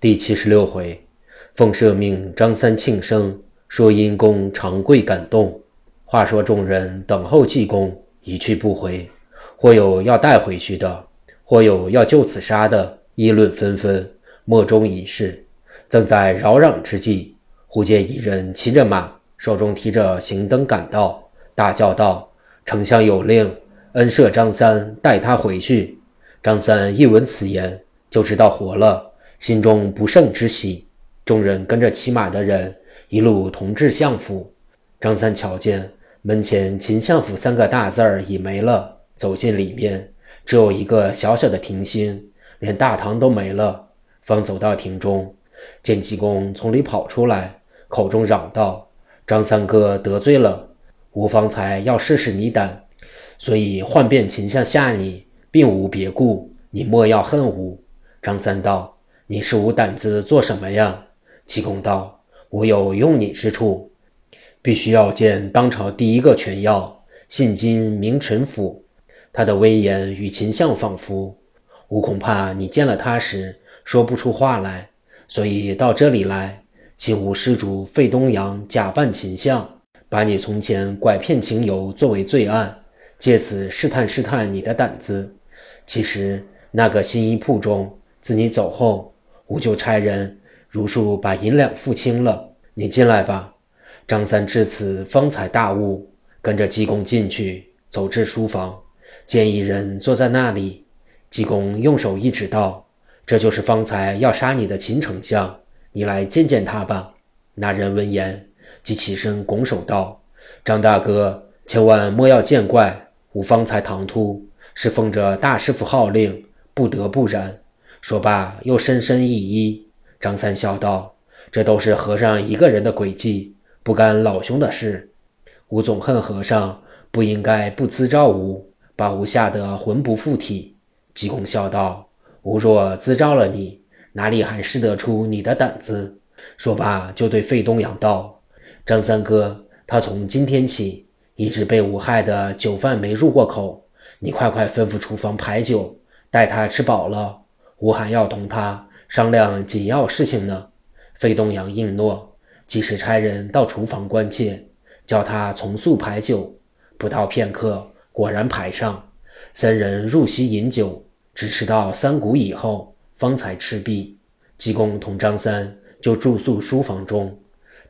第七十六回，奉赦命张三庆生，说因公长跪感动。话说众人等候济公一去不回，或有要带回去的，或有要就此杀的，议论纷纷。莫衷一是。正在扰攘之际，忽见一人骑着马，手中提着行灯赶到，大叫道：“丞相有令，恩赦张三，带他回去。”张三一闻此言，就知道活了。心中不胜之喜，众人跟着骑马的人一路同至相府。张三瞧见门前“秦相府”三个大字儿已没了，走进里面，只有一个小小的亭心，连大堂都没了。方走到亭中，见济公从里跑出来，口中嚷道：“张三哥得罪了，吾方才要试试你胆，所以换变秦相吓你，并无别故，你莫要恨吾。”张三道。你是无胆子做什么呀？济公道：“吾有用你之处，必须要见当朝第一个权要，现今名陈府，他的威严与秦相仿佛。吾恐怕你见了他时说不出话来，所以到这里来，请吾施主费东阳假扮秦相，把你从前拐骗情由作为罪案，借此试探试探你的胆子。其实那个新衣铺中，自你走后。”吾就差人如数把银两付清了，你进来吧。张三至此方才大悟，跟着济公进去，走至书房，见一人坐在那里。济公用手一指道：“这就是方才要杀你的秦丞相，你来见见他吧。”那人闻言，即起身拱手道：“张大哥，千万莫要见怪，吾方才唐突，是奉着大师傅号令，不得不然。”说罢，又深深一揖。张三笑道：“这都是和尚一个人的诡计，不干老兄的事。吾总恨和尚不应该不咨召吾，把吾吓得魂不附体。”济公笑道：“吾若咨召了你，哪里还试得出你的胆子？”说罢，就对费东阳道：“张三哥，他从今天起一直被吾害得酒饭没入过口，你快快吩咐厨房排酒，待他吃饱了。”吾还要同他商量紧要事情呢。费东阳应诺，即时差人到厨房关切，叫他从速排酒。不到片刻，果然排上。三人入席饮酒，只吃到三鼓以后，方才吃毕。济公同张三就住宿书房中。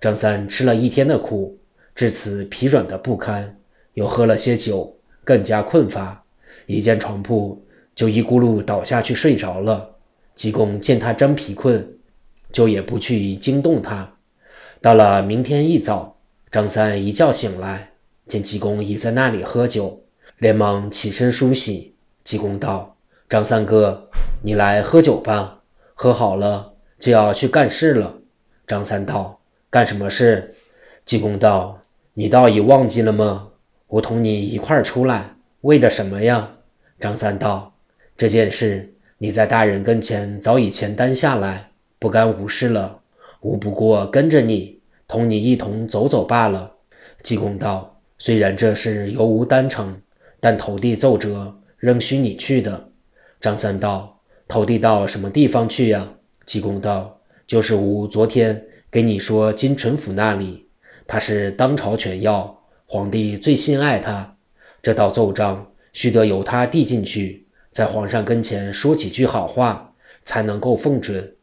张三吃了一天的苦，至此疲软的不堪，又喝了些酒，更加困乏。一见床铺。就一咕噜倒下去睡着了。济公见他真疲困，就也不去惊动他。到了明天一早，张三一觉醒来，见济公已在那里喝酒，连忙起身梳洗。济公道：“张三哥，你来喝酒吧，喝好了就要去干事了。”张三道：“干什么事？”济公道：“你倒已忘记了吗？我同你一块儿出来，为着什么呀？”张三道。这件事你在大人跟前早已前担下来，不干无事了。吾不过跟着你，同你一同走走罢了。济公道：“虽然这事由吾担成，但投递奏折仍需你去的。”张三道：“投递到什么地方去呀？”济公道：“就是吾昨天给你说金淳府那里，他是当朝权要，皇帝最心爱他。这道奏章须得由他递进去。”在皇上跟前说几句好话，才能够奉准。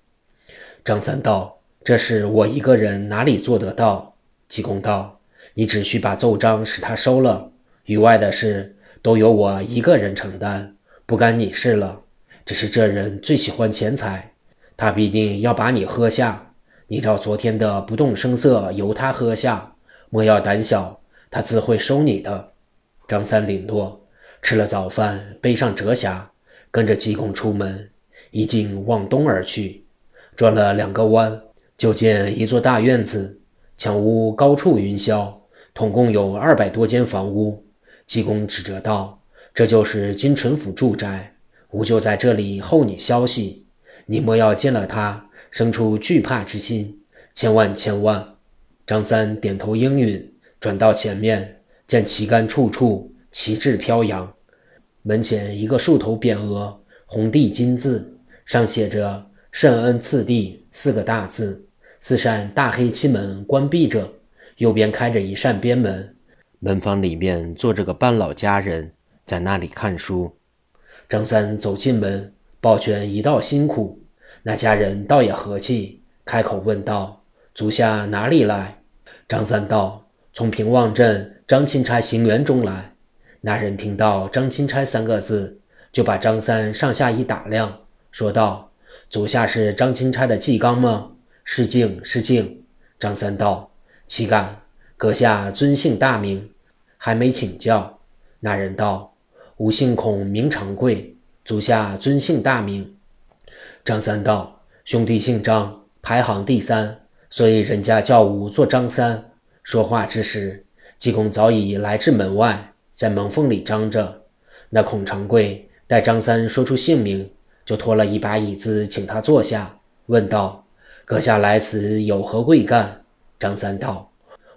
张三道：“这是我一个人哪里做得到？”济公道：“你只需把奏章使他收了，余外的事都由我一个人承担，不干你事了。只是这人最喜欢钱财，他必定要把你喝下。你照昨天的不动声色由他喝下，莫要胆小，他自会收你的。”张三领诺。吃了早饭，背上折匣，跟着济公出门，一径往东而去。转了两个弯，就见一座大院子，墙屋高处云霄，统共有二百多间房屋。济公指着道：“这就是金淳府住宅，吾就在这里候你消息。你莫要见了他生出惧怕之心，千万千万。”张三点头应允，转到前面，见旗杆处处。旗帜飘扬，门前一个竖头匾额，红地金字，上写着“圣恩次第”四个大字。四扇大黑漆门关闭着，右边开着一扇边门，门房里面坐着个半老家人，在那里看书。张三走进门，抱拳一道辛苦。那家人倒也和气，开口问道：“足下哪里来？”张三道：“从平望镇张钦差行辕中来。”那人听到“张钦差”三个字，就把张三上下一打量，说道：“足下是张钦差的纪纲吗？”是敬是敬，张三道：“岂敢！阁下尊姓大名？还没请教。”那人道：“吾姓孔，名长贵。足下尊姓大名？”张三道：“兄弟姓张，排行第三，所以人家叫吾做张三。”说话之时，济公早已来至门外，在门缝里张着。那孔长贵待张三说出姓名，就拖了一把椅子，请他坐下，问道。阁下来此有何贵干？张三道：“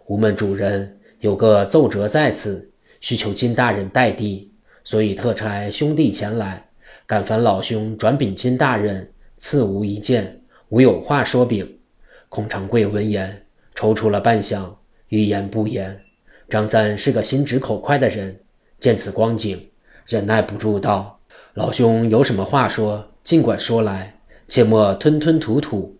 吾们主人有个奏折在此，需求金大人代递，所以特差兄弟前来。敢烦老兄转禀金大人，赐吾一件，吾有话说禀。”孔长贵闻言，踌躇了半晌，欲言不言。张三是个心直口快的人，见此光景，忍耐不住道：“老兄有什么话说，尽管说来，切莫吞吞吐吐。”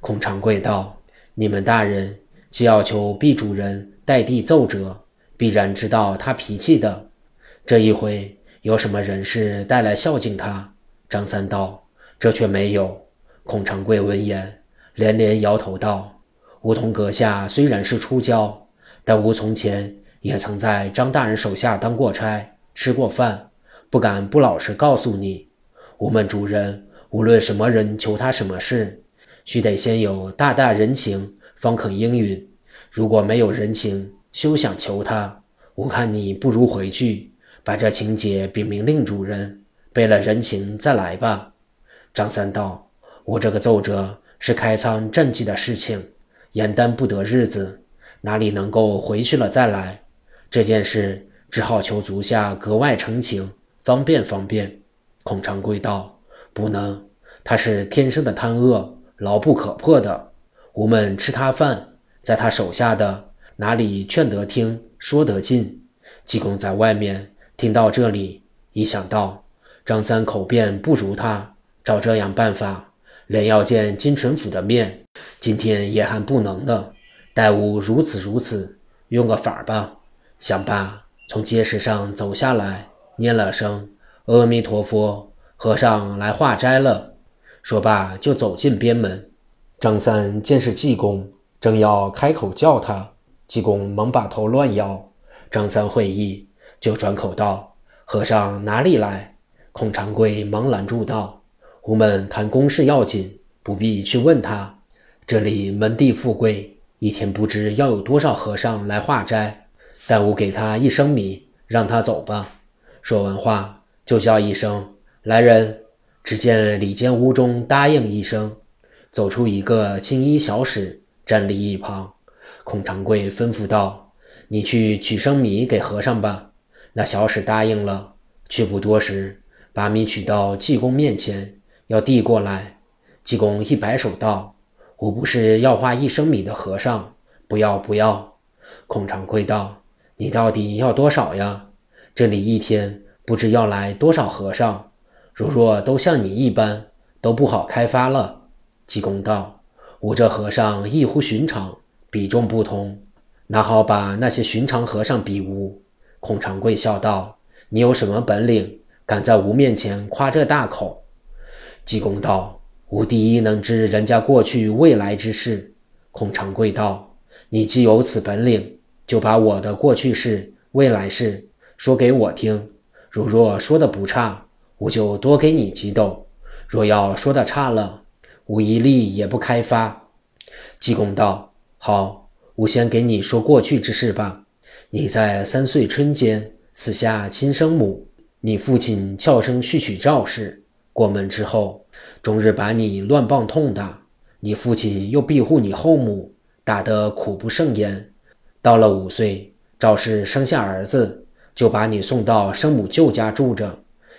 孔长贵道：“你们大人既要求毕主人代递奏折，必然知道他脾气的。这一回有什么人事带来孝敬他？”张三道：“这却没有。”孔长贵闻言连连摇头道：“梧桐阁下虽然是出交，但吾从前也曾在张大人手下当过差，吃过饭，不敢不老实告诉你。吾们主人无论什么人求他什么事。”须得先有大大人情，方肯应允。如果没有人情，休想求他。我看你不如回去，把这情节禀明令主人，备了人情再来吧。张三道：“我这个奏折是开仓赈济的事情，严担不得日子，哪里能够回去了再来？这件事只好求足下格外澄清，方便方便。”孔长贵道：“不能，他是天生的贪恶。”牢不可破的，吾们吃他饭，在他手下的哪里劝得听，说得进。济公在外面听到这里，一想到张三口辩不如他，照这样办法，连要见金纯府的面，今天也还不能呢。待吾如此如此，用个法儿吧。想罢，从阶石上走下来，念了声阿弥陀佛，和尚来化斋了。说罢，就走进边门。张三见是济公，正要开口叫他，济公忙把头乱摇。张三会意，就转口道：“和尚哪里来？”孔长贵忙拦住道：“吾们谈公事要紧，不必去问他。这里门第富贵，一天不知要有多少和尚来化斋。但吾给他一升米，让他走吧。”说完话，就叫一声：“来人！”只见里间屋中答应一声，走出一个青衣小使，站立一旁。孔长贵吩咐道：“你去取生米给和尚吧。”那小使答应了。却不多时，把米取到济公面前，要递过来。济公一摆手道：“我不是要花一升米的和尚，不要不要。”孔长贵道：“你到底要多少呀？这里一天不知要来多少和尚。”如若都像你一般，都不好开发了。济公道：“我这和尚异乎寻常，比重不同，哪好把那些寻常和尚比无？”孔长贵笑道：“你有什么本领，敢在吾面前夸这大口？”济公道：“吾第一能知人家过去未来之事。”孔长贵道：“你既有此本领，就把我的过去事、未来事说给我听。如若说的不差。”我就多给你几斗，若要说的差了，吾一粒也不开发。济公道：“好，我先给你说过去之事吧。你在三岁春间死下亲生母，你父亲俏生续娶赵氏，过门之后，终日把你乱棒痛打。你父亲又庇护你后母，打得苦不胜言。到了五岁，赵氏生下儿子，就把你送到生母舅家住着。”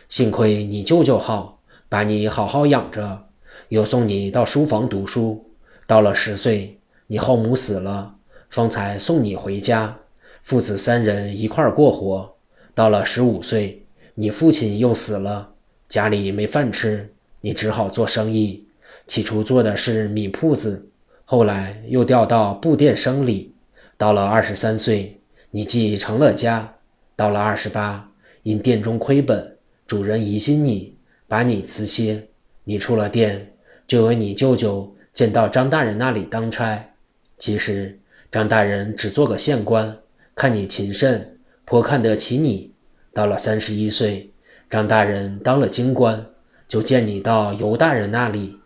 幸亏你舅舅好，把你好好养着，又送你到书房读书。到了十岁，你后母死了，方才送你回家，父子三人一块过活。到了十五岁，你父亲又死了，家里没饭吃，你只好做生意。起初做的是米铺子，后来又调到布店生理。到了二十三岁，你既成了家。到了二十八，因店中亏本，主人疑心你，把你辞歇。你出了店，就由你舅舅见到张大人那里当差。其实张大人只做个县官，看你勤慎，颇看得起你。到了三十一岁，张大人当了京官，就见你到尤大人那里。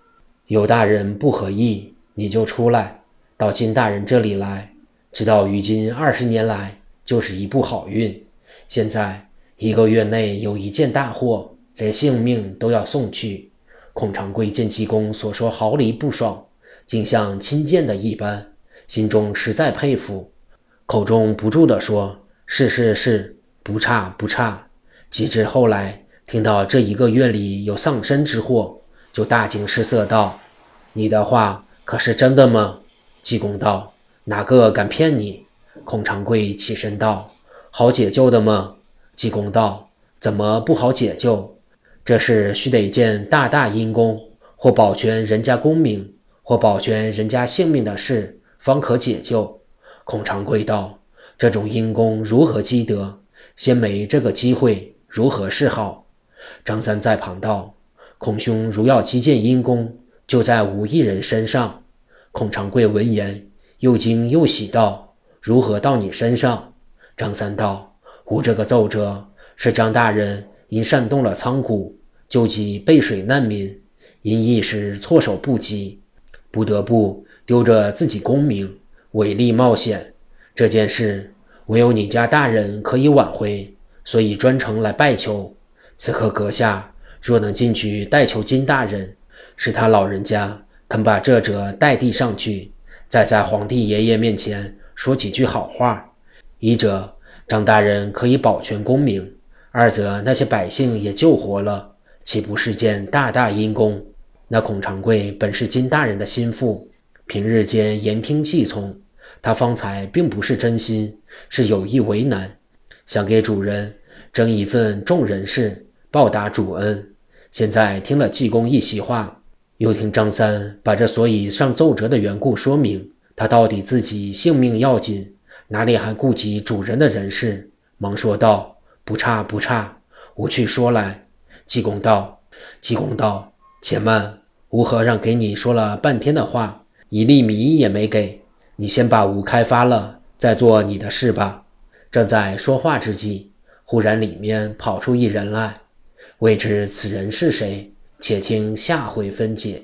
尤大人不合意，你就出来，到金大人这里来。直到如今二十年来，就是一步好运。现在一个月内有一件大货，连性命都要送去。孔长贵见济公所说毫厘不爽，竟像亲见的一般，心中实在佩服，口中不住地说：“是是是，不差不差。”及至后来听到这一个月里有丧身之祸，就大惊失色道。你的话可是真的吗？济公道：“哪个敢骗你？”孔长贵起身道：“好解救的吗？”济公道：“怎么不好解救？这事须得见大大阴功，或保全人家功名，或保全人家性命的事，方可解救。”孔长贵道：“这种阴功如何积德？先没这个机会，如何是好？”张三在旁道：“孔兄如要击剑阴功。”就在五一人身上。孔长贵闻言，又惊又喜道：“如何到你身上？”张三道：“吾这个奏折是张大人因煽动了仓谷，救济背水难民，因一时措手不及，不得不丢着自己功名，违例冒险。这件事唯有你家大人可以挽回，所以专程来拜求。此刻阁下若能进去代求金大人。”是他老人家肯把这折带递上去，再在皇帝爷爷面前说几句好话。一者张大人可以保全功名，二则那些百姓也救活了，岂不是件大大阴功？那孔长贵本是金大人的心腹，平日间言听计从，他方才并不是真心，是有意为难，想给主人争一份重人事，报答主恩。现在听了济公一席话。又听张三把这所以上奏折的缘故说明，他到底自己性命要紧，哪里还顾及主人的人事？忙说道：“不差不差，吾去说来。”济公道：“济公道，且慢，吾和尚给你说了半天的话，一粒米也没给你，先把吾开发了，再做你的事吧。”正在说话之际，忽然里面跑出一人来，未知此人是谁。且听下回分解。